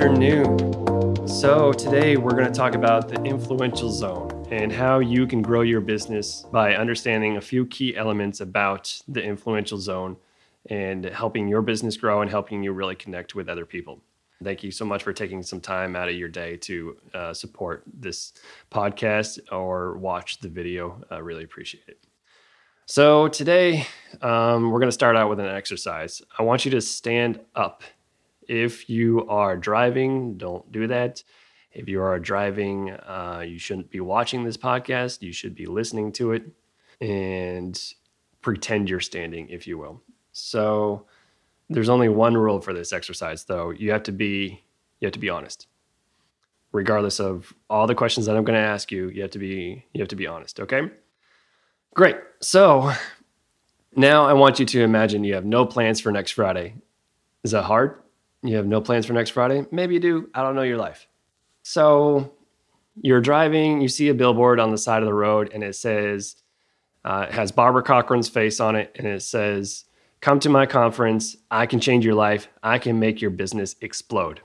afternoon. So, today we're going to talk about the influential zone and how you can grow your business by understanding a few key elements about the influential zone and helping your business grow and helping you really connect with other people. Thank you so much for taking some time out of your day to uh, support this podcast or watch the video. I really appreciate it. So, today um, we're going to start out with an exercise. I want you to stand up. If you are driving, don't do that. If you are driving, uh, you shouldn't be watching this podcast. You should be listening to it and pretend you're standing, if you will. So, there's only one rule for this exercise, though. You have to be you have to be honest. Regardless of all the questions that I'm going to ask you, you have to be you have to be honest. Okay. Great. So now I want you to imagine you have no plans for next Friday. Is that hard? You have no plans for next Friday? Maybe you do. I don't know your life. So you're driving, you see a billboard on the side of the road, and it says, uh, it has Barbara Corcoran's face on it, and it says, Come to my conference. I can change your life. I can make your business explode.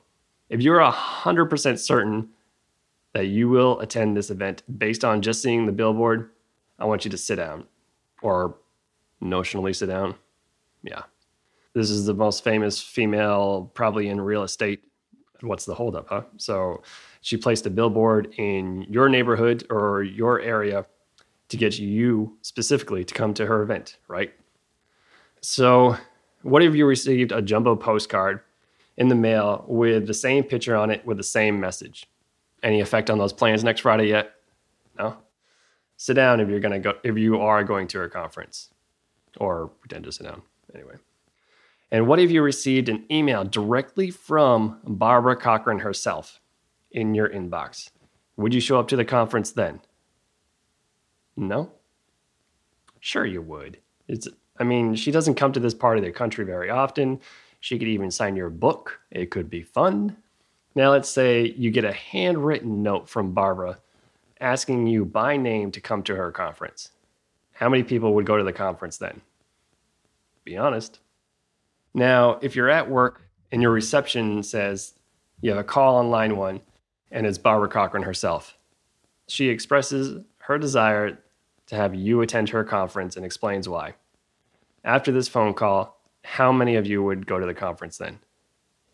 If you're 100% certain that you will attend this event based on just seeing the billboard, I want you to sit down or notionally sit down. Yeah. This is the most famous female, probably in real estate. What's the holdup, huh? So she placed a billboard in your neighborhood or your area to get you specifically to come to her event, right? So, what if you received a jumbo postcard in the mail with the same picture on it with the same message? Any effect on those plans next Friday yet? No? sit down if you're going to go if you are going to a conference or pretend to sit down anyway and what if you received an email directly from barbara corcoran herself in your inbox? Would you show up to the conference then? No? Sure you would. It's i mean she doesn't come to this part of the country very often. She could even sign your book. It could be fun. Now let's say you get a handwritten note from barbara asking you by name to come to her conference, how many people would go to the conference then? Be honest. Now, if you're at work and your reception says you have a call on line one and it's Barbara Corcoran herself, she expresses her desire to have you attend her conference and explains why. After this phone call, how many of you would go to the conference then?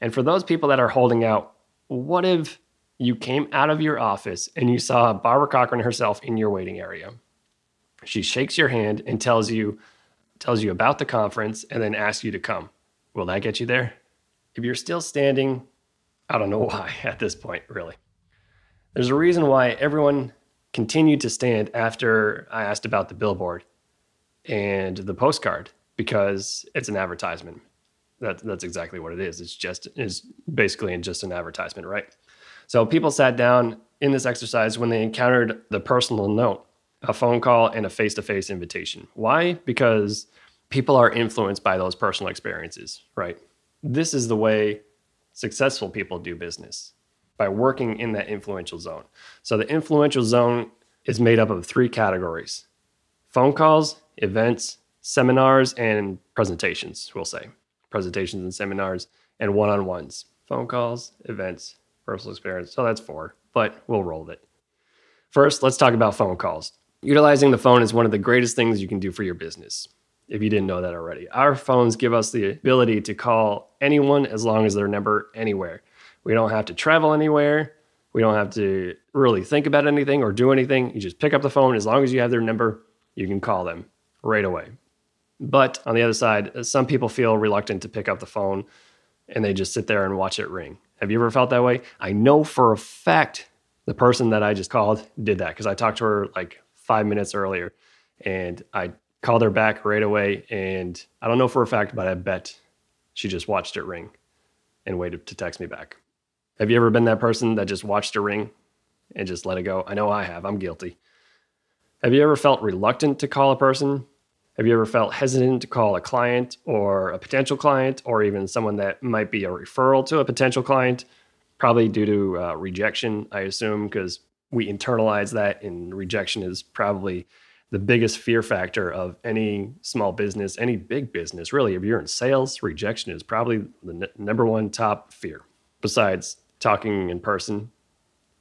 And for those people that are holding out, what if you came out of your office and you saw Barbara Corcoran herself in your waiting area. She shakes your hand and tells you tells you about the conference and then asks you to come. Will that get you there? If you're still standing, I don't know why at this point, really. There's a reason why everyone continued to stand after I asked about the billboard and the postcard because it's an advertisement. That, that's exactly what it is. It's just is basically just an advertisement, right? So people sat down in this exercise when they encountered the personal note, a phone call, and a face to face invitation. Why? Because people are influenced by those personal experiences, right? This is the way successful people do business by working in that influential zone. So the influential zone is made up of three categories phone calls, events, seminars, and presentations, we'll say. Presentations and seminars, and one on ones. Phone calls, events, personal experience. So that's four, but we'll roll with it. First, let's talk about phone calls. Utilizing the phone is one of the greatest things you can do for your business. If you didn't know that already, our phones give us the ability to call anyone as long as their number anywhere. We don't have to travel anywhere. We don't have to really think about anything or do anything. You just pick up the phone. As long as you have their number, you can call them right away. But on the other side, some people feel reluctant to pick up the phone and they just sit there and watch it ring. Have you ever felt that way? I know for a fact the person that I just called did that because I talked to her like five minutes earlier and I called her back right away. And I don't know for a fact, but I bet she just watched it ring and waited to text me back. Have you ever been that person that just watched a ring and just let it go? I know I have. I'm guilty. Have you ever felt reluctant to call a person have you ever felt hesitant to call a client or a potential client or even someone that might be a referral to a potential client? Probably due to uh, rejection, I assume, because we internalize that, and rejection is probably the biggest fear factor of any small business, any big business. Really, if you're in sales, rejection is probably the n- number one top fear, besides talking in person,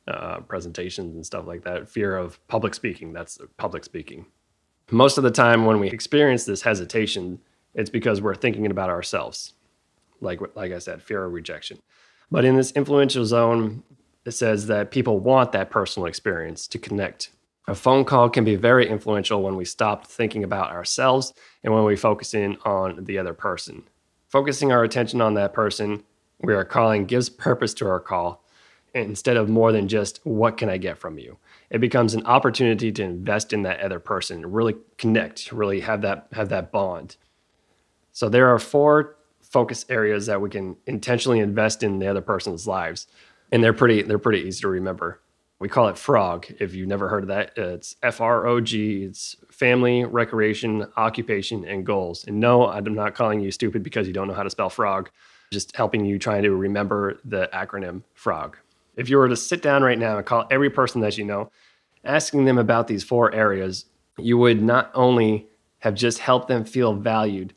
uh, presentations and stuff like that. Fear of public speaking. That's public speaking. Most of the time, when we experience this hesitation, it's because we're thinking about ourselves. Like, like I said, fear of rejection. But in this influential zone, it says that people want that personal experience to connect. A phone call can be very influential when we stop thinking about ourselves and when we focus in on the other person. Focusing our attention on that person we are calling gives purpose to our call instead of more than just what can I get from you. It becomes an opportunity to invest in that other person, really connect, really have that have that bond. So there are four focus areas that we can intentionally invest in the other person's lives. And they're pretty they're pretty easy to remember. We call it frog. If you've never heard of that, it's F R O G. It's family, recreation, occupation, and goals. And no, I'm not calling you stupid because you don't know how to spell frog. Just helping you trying to remember the acronym frog. If you were to sit down right now and call every person that you know, asking them about these four areas, you would not only have just helped them feel valued,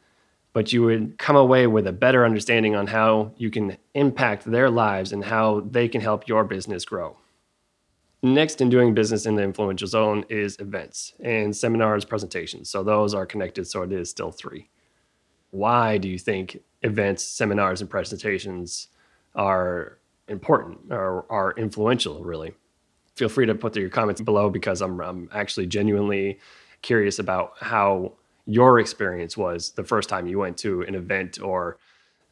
but you would come away with a better understanding on how you can impact their lives and how they can help your business grow. Next in doing business in the influential zone is events and seminars, presentations. So those are connected, so it is still three. Why do you think events, seminars, and presentations are important or are influential, really? Feel free to put your comments below because I'm, I'm actually genuinely curious about how your experience was the first time you went to an event or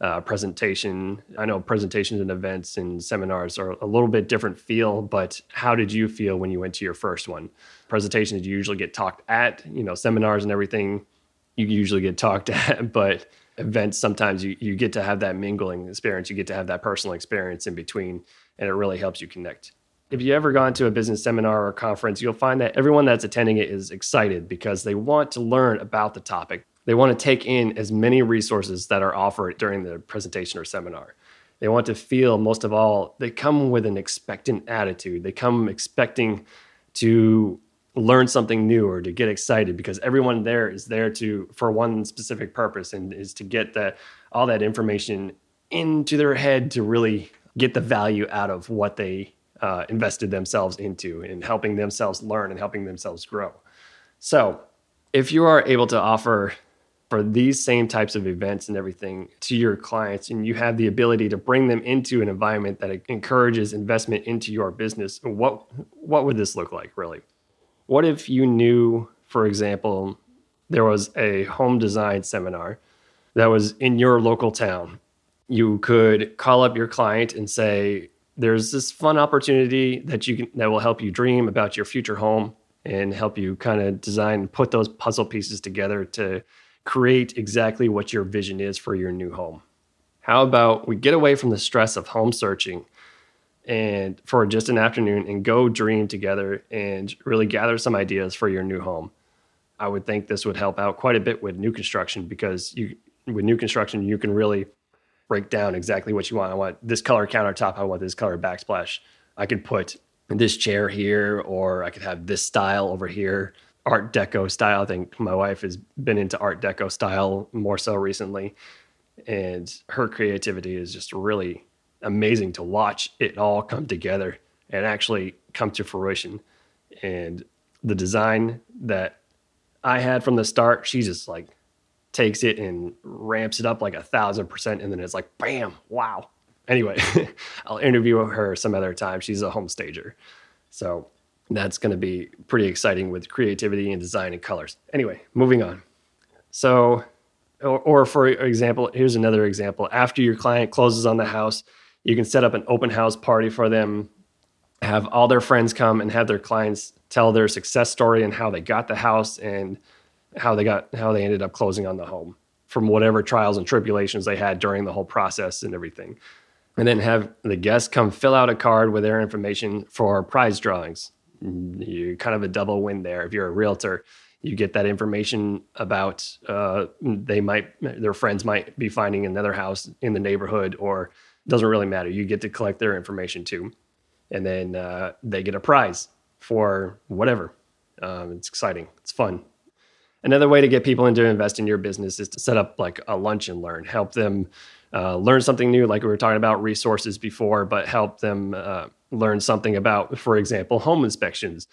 uh, presentation. I know presentations and events and seminars are a little bit different feel, but how did you feel when you went to your first one? Presentations you usually get talked at, you know, seminars and everything you usually get talked at, but events sometimes you, you get to have that mingling experience, you get to have that personal experience in between, and it really helps you connect. If you ever gone to a business seminar or conference, you'll find that everyone that's attending it is excited because they want to learn about the topic they want to take in as many resources that are offered during the presentation or seminar. They want to feel, most of all, they come with an expectant attitude. They come expecting to learn something new or to get excited because everyone there is there to for one specific purpose and is to get that all that information into their head to really get the value out of what they uh, invested themselves into and helping themselves learn and helping themselves grow. So, if you are able to offer for these same types of events and everything to your clients and you have the ability to bring them into an environment that encourages investment into your business what what would this look like really? What if you knew for example there was a home design seminar that was in your local town? You could call up your client and say there's this fun opportunity that you can that will help you dream about your future home and help you kind of design put those puzzle pieces together to create exactly what your vision is for your new home. How about we get away from the stress of home searching and for just an afternoon and go dream together and really gather some ideas for your new home. I would think this would help out quite a bit with new construction because you with new construction you can really break down exactly what you want. I want this color countertop, I want this color backsplash. I could put this chair here or I could have this style over here art deco style. I think my wife has been into art deco style more so recently. And her creativity is just really amazing to watch it all come together and actually come to fruition. And the design that I had from the start, she just like takes it and ramps it up like a thousand percent. And then it's like, bam, wow. Anyway, I'll interview her some other time. She's a home stager. So that's going to be pretty exciting with creativity and design and colors. Anyway, moving on. So, or, or, for example, here's another example. After your client closes on the house, you can set up an open house party for them, have all their friends come and have their clients tell their success story and how they got the house and how they got how they ended up closing on the home from whatever trials and tribulations they had during the whole process and everything. And then have the guests come fill out a card with their information for prize drawings you kind of a double win there. If you're a realtor, you get that information about uh, they might their friends might be finding another house in the neighborhood, or doesn't really matter. You get to collect their information too, and then uh, they get a prize for whatever. Um, it's exciting. It's fun. Another way to get people into invest in your business is to set up like a lunch and learn, help them uh, learn something new, like we were talking about resources before, but help them uh, learn something about, for example, home inspections.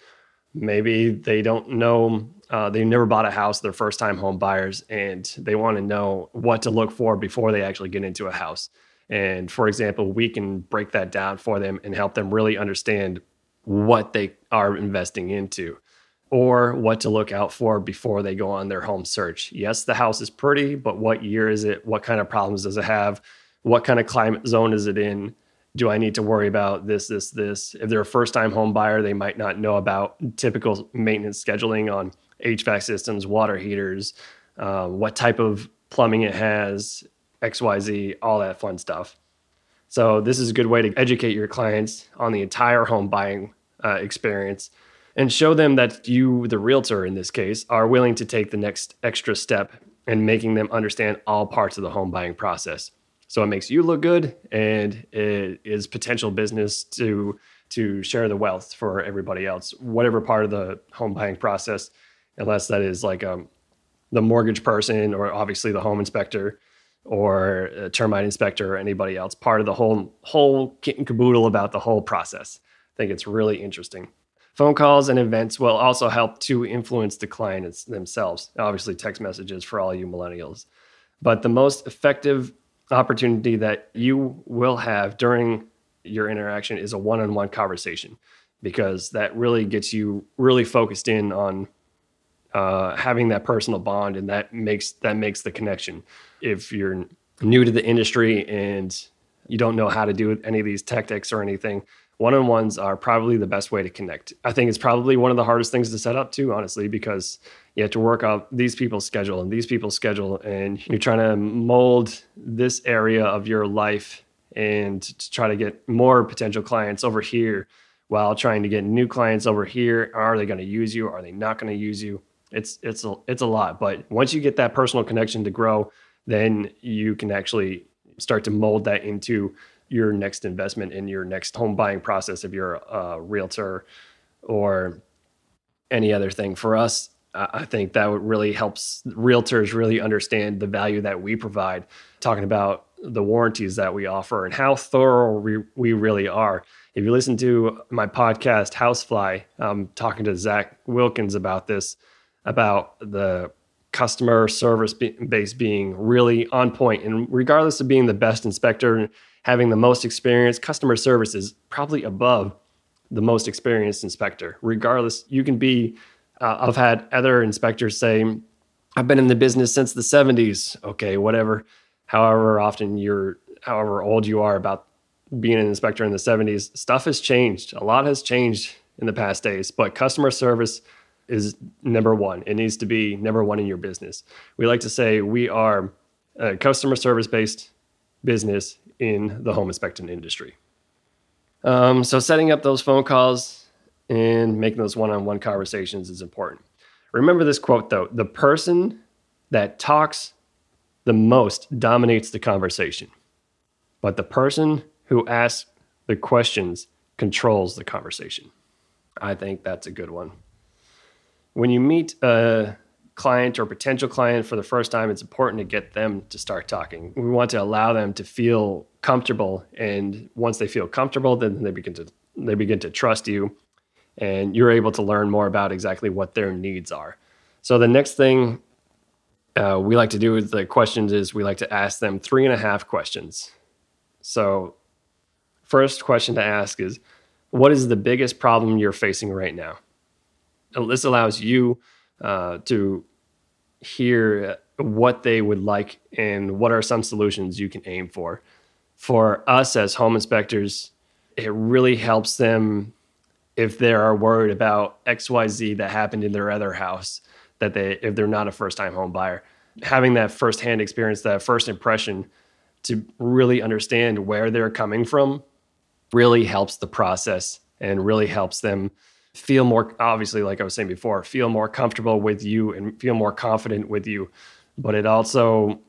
Maybe they don't know, uh, they've never bought a house, they're first time home buyers, and they want to know what to look for before they actually get into a house. And for example, we can break that down for them and help them really understand what they are investing into or what to look out for before they go on their home search. Yes, the house is pretty, but what year is it? What kind of problems does it have? What kind of climate zone is it in? Do I need to worry about this, this, this? If they're a first time home buyer, they might not know about typical maintenance scheduling on HVAC systems, water heaters, uh, what type of plumbing it has, XYZ, all that fun stuff. So, this is a good way to educate your clients on the entire home buying uh, experience and show them that you, the realtor in this case, are willing to take the next extra step in making them understand all parts of the home buying process. So it makes you look good and it is potential business to to share the wealth for everybody else, whatever part of the home buying process, unless that is like um, the mortgage person or obviously the home inspector or a termite inspector or anybody else, part of the whole whole kit and caboodle about the whole process. I think it's really interesting. Phone calls and events will also help to influence the clients themselves. Obviously, text messages for all you millennials. But the most effective opportunity that you will have during your interaction is a one on one conversation because that really gets you really focused in on uh, having that personal bond and that makes that makes the connection if you're new to the industry and you don't know how to do any of these tactics or anything one on ones are probably the best way to connect. I think it's probably one of the hardest things to set up too, honestly, because you have to work out these people's schedule and these people's schedule, and you're trying to mold this area of your life and to try to get more potential clients over here while trying to get new clients over here. Are they going to use you? Are they not going to use you? It's it's a it's a lot, but once you get that personal connection to grow, then you can actually start to mold that into your next investment in your next home buying process if you're a realtor or any other thing. For us, I think that would really helps realtors really understand the value that we provide, talking about the warranties that we offer and how thorough we, we really are. If you listen to my podcast, Housefly, I'm talking to Zach Wilkins about this, about the customer service base being really on point. And regardless of being the best inspector having the most experience, customer service is probably above the most experienced inspector. Regardless, you can be, uh, I've had other inspectors say, I've been in the business since the 70s. Okay, whatever, however often you're, however old you are about being an inspector in the 70s, stuff has changed. A lot has changed in the past days, but customer service is number one. It needs to be number one in your business. We like to say we are a customer service based business in the home inspection industry. Um, so, setting up those phone calls and making those one on one conversations is important. Remember this quote though the person that talks the most dominates the conversation, but the person who asks the questions controls the conversation. I think that's a good one. When you meet a client or potential client for the first time, it's important to get them to start talking. We want to allow them to feel comfortable, and once they feel comfortable, then they begin to they begin to trust you, and you're able to learn more about exactly what their needs are. So the next thing uh, we like to do with the questions is we like to ask them three and a half questions. So, first question to ask is, what is the biggest problem you're facing right now? And this allows you uh, to hear what they would like and what are some solutions you can aim for. For us as home inspectors, it really helps them if they are worried about XYZ that happened in their other house, that they if they're not a first time home buyer. Having that firsthand experience, that first impression to really understand where they're coming from really helps the process and really helps them feel more obviously like i was saying before feel more comfortable with you and feel more confident with you but it also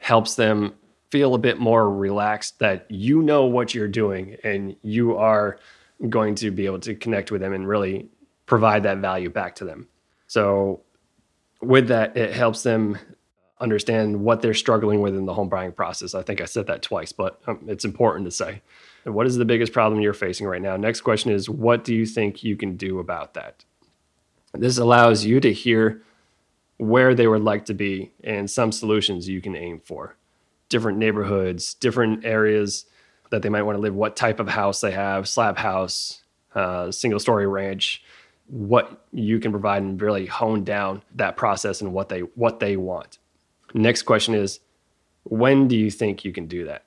helps them feel a bit more relaxed that you know what you're doing and you are going to be able to connect with them and really provide that value back to them so with that it helps them understand what they're struggling with in the home buying process. I think I said that twice, but um, it's important to say. What is the biggest problem you're facing right now? Next question is what do you think you can do about that? This allows you to hear where they would like to be and some solutions you can aim for. Different neighborhoods, different areas that they might want to live, what type of house they have, slab house, uh, single story ranch, what you can provide and really hone down that process and what they what they want. Next question is when do you think you can do that?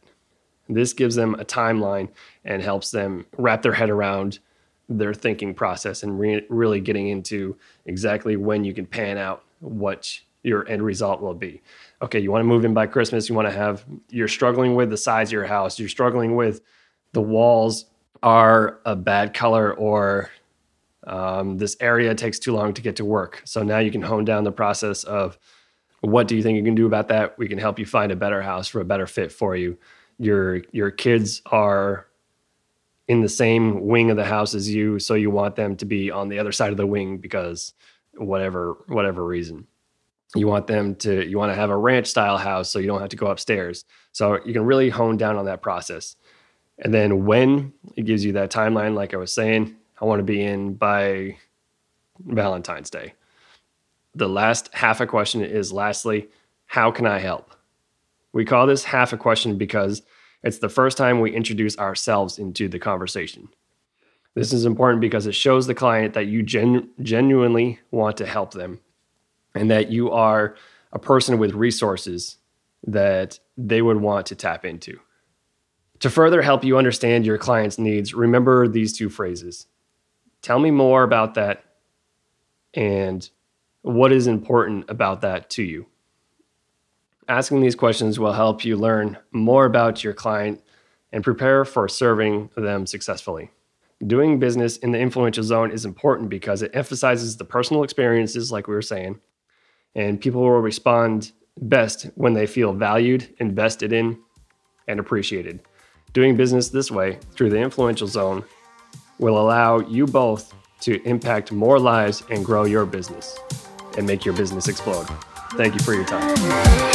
This gives them a timeline and helps them wrap their head around their thinking process and re- really getting into exactly when you can pan out what your end result will be. Okay, you want to move in by Christmas, you want to have you're struggling with the size of your house, you're struggling with the walls are a bad color or um, this area takes too long to get to work. So now you can hone down the process of what do you think you can do about that? We can help you find a better house for a better fit for you. Your your kids are in the same wing of the house as you, so you want them to be on the other side of the wing because whatever whatever reason. You want them to you want to have a ranch style house so you don't have to go upstairs. So you can really hone down on that process. And then when it gives you that timeline like I was saying, I want to be in by Valentine's Day. The last half a question is lastly, how can I help? We call this half a question because it's the first time we introduce ourselves into the conversation. This is important because it shows the client that you gen- genuinely want to help them and that you are a person with resources that they would want to tap into. To further help you understand your client's needs, remember these two phrases Tell me more about that and what is important about that to you. Asking these questions will help you learn more about your client and prepare for serving them successfully. Doing business in the influential zone is important because it emphasizes the personal experiences, like we were saying, and people will respond best when they feel valued, invested in, and appreciated. Doing business this way through the influential zone will allow you both to impact more lives and grow your business and make your business explode. Thank you for your time.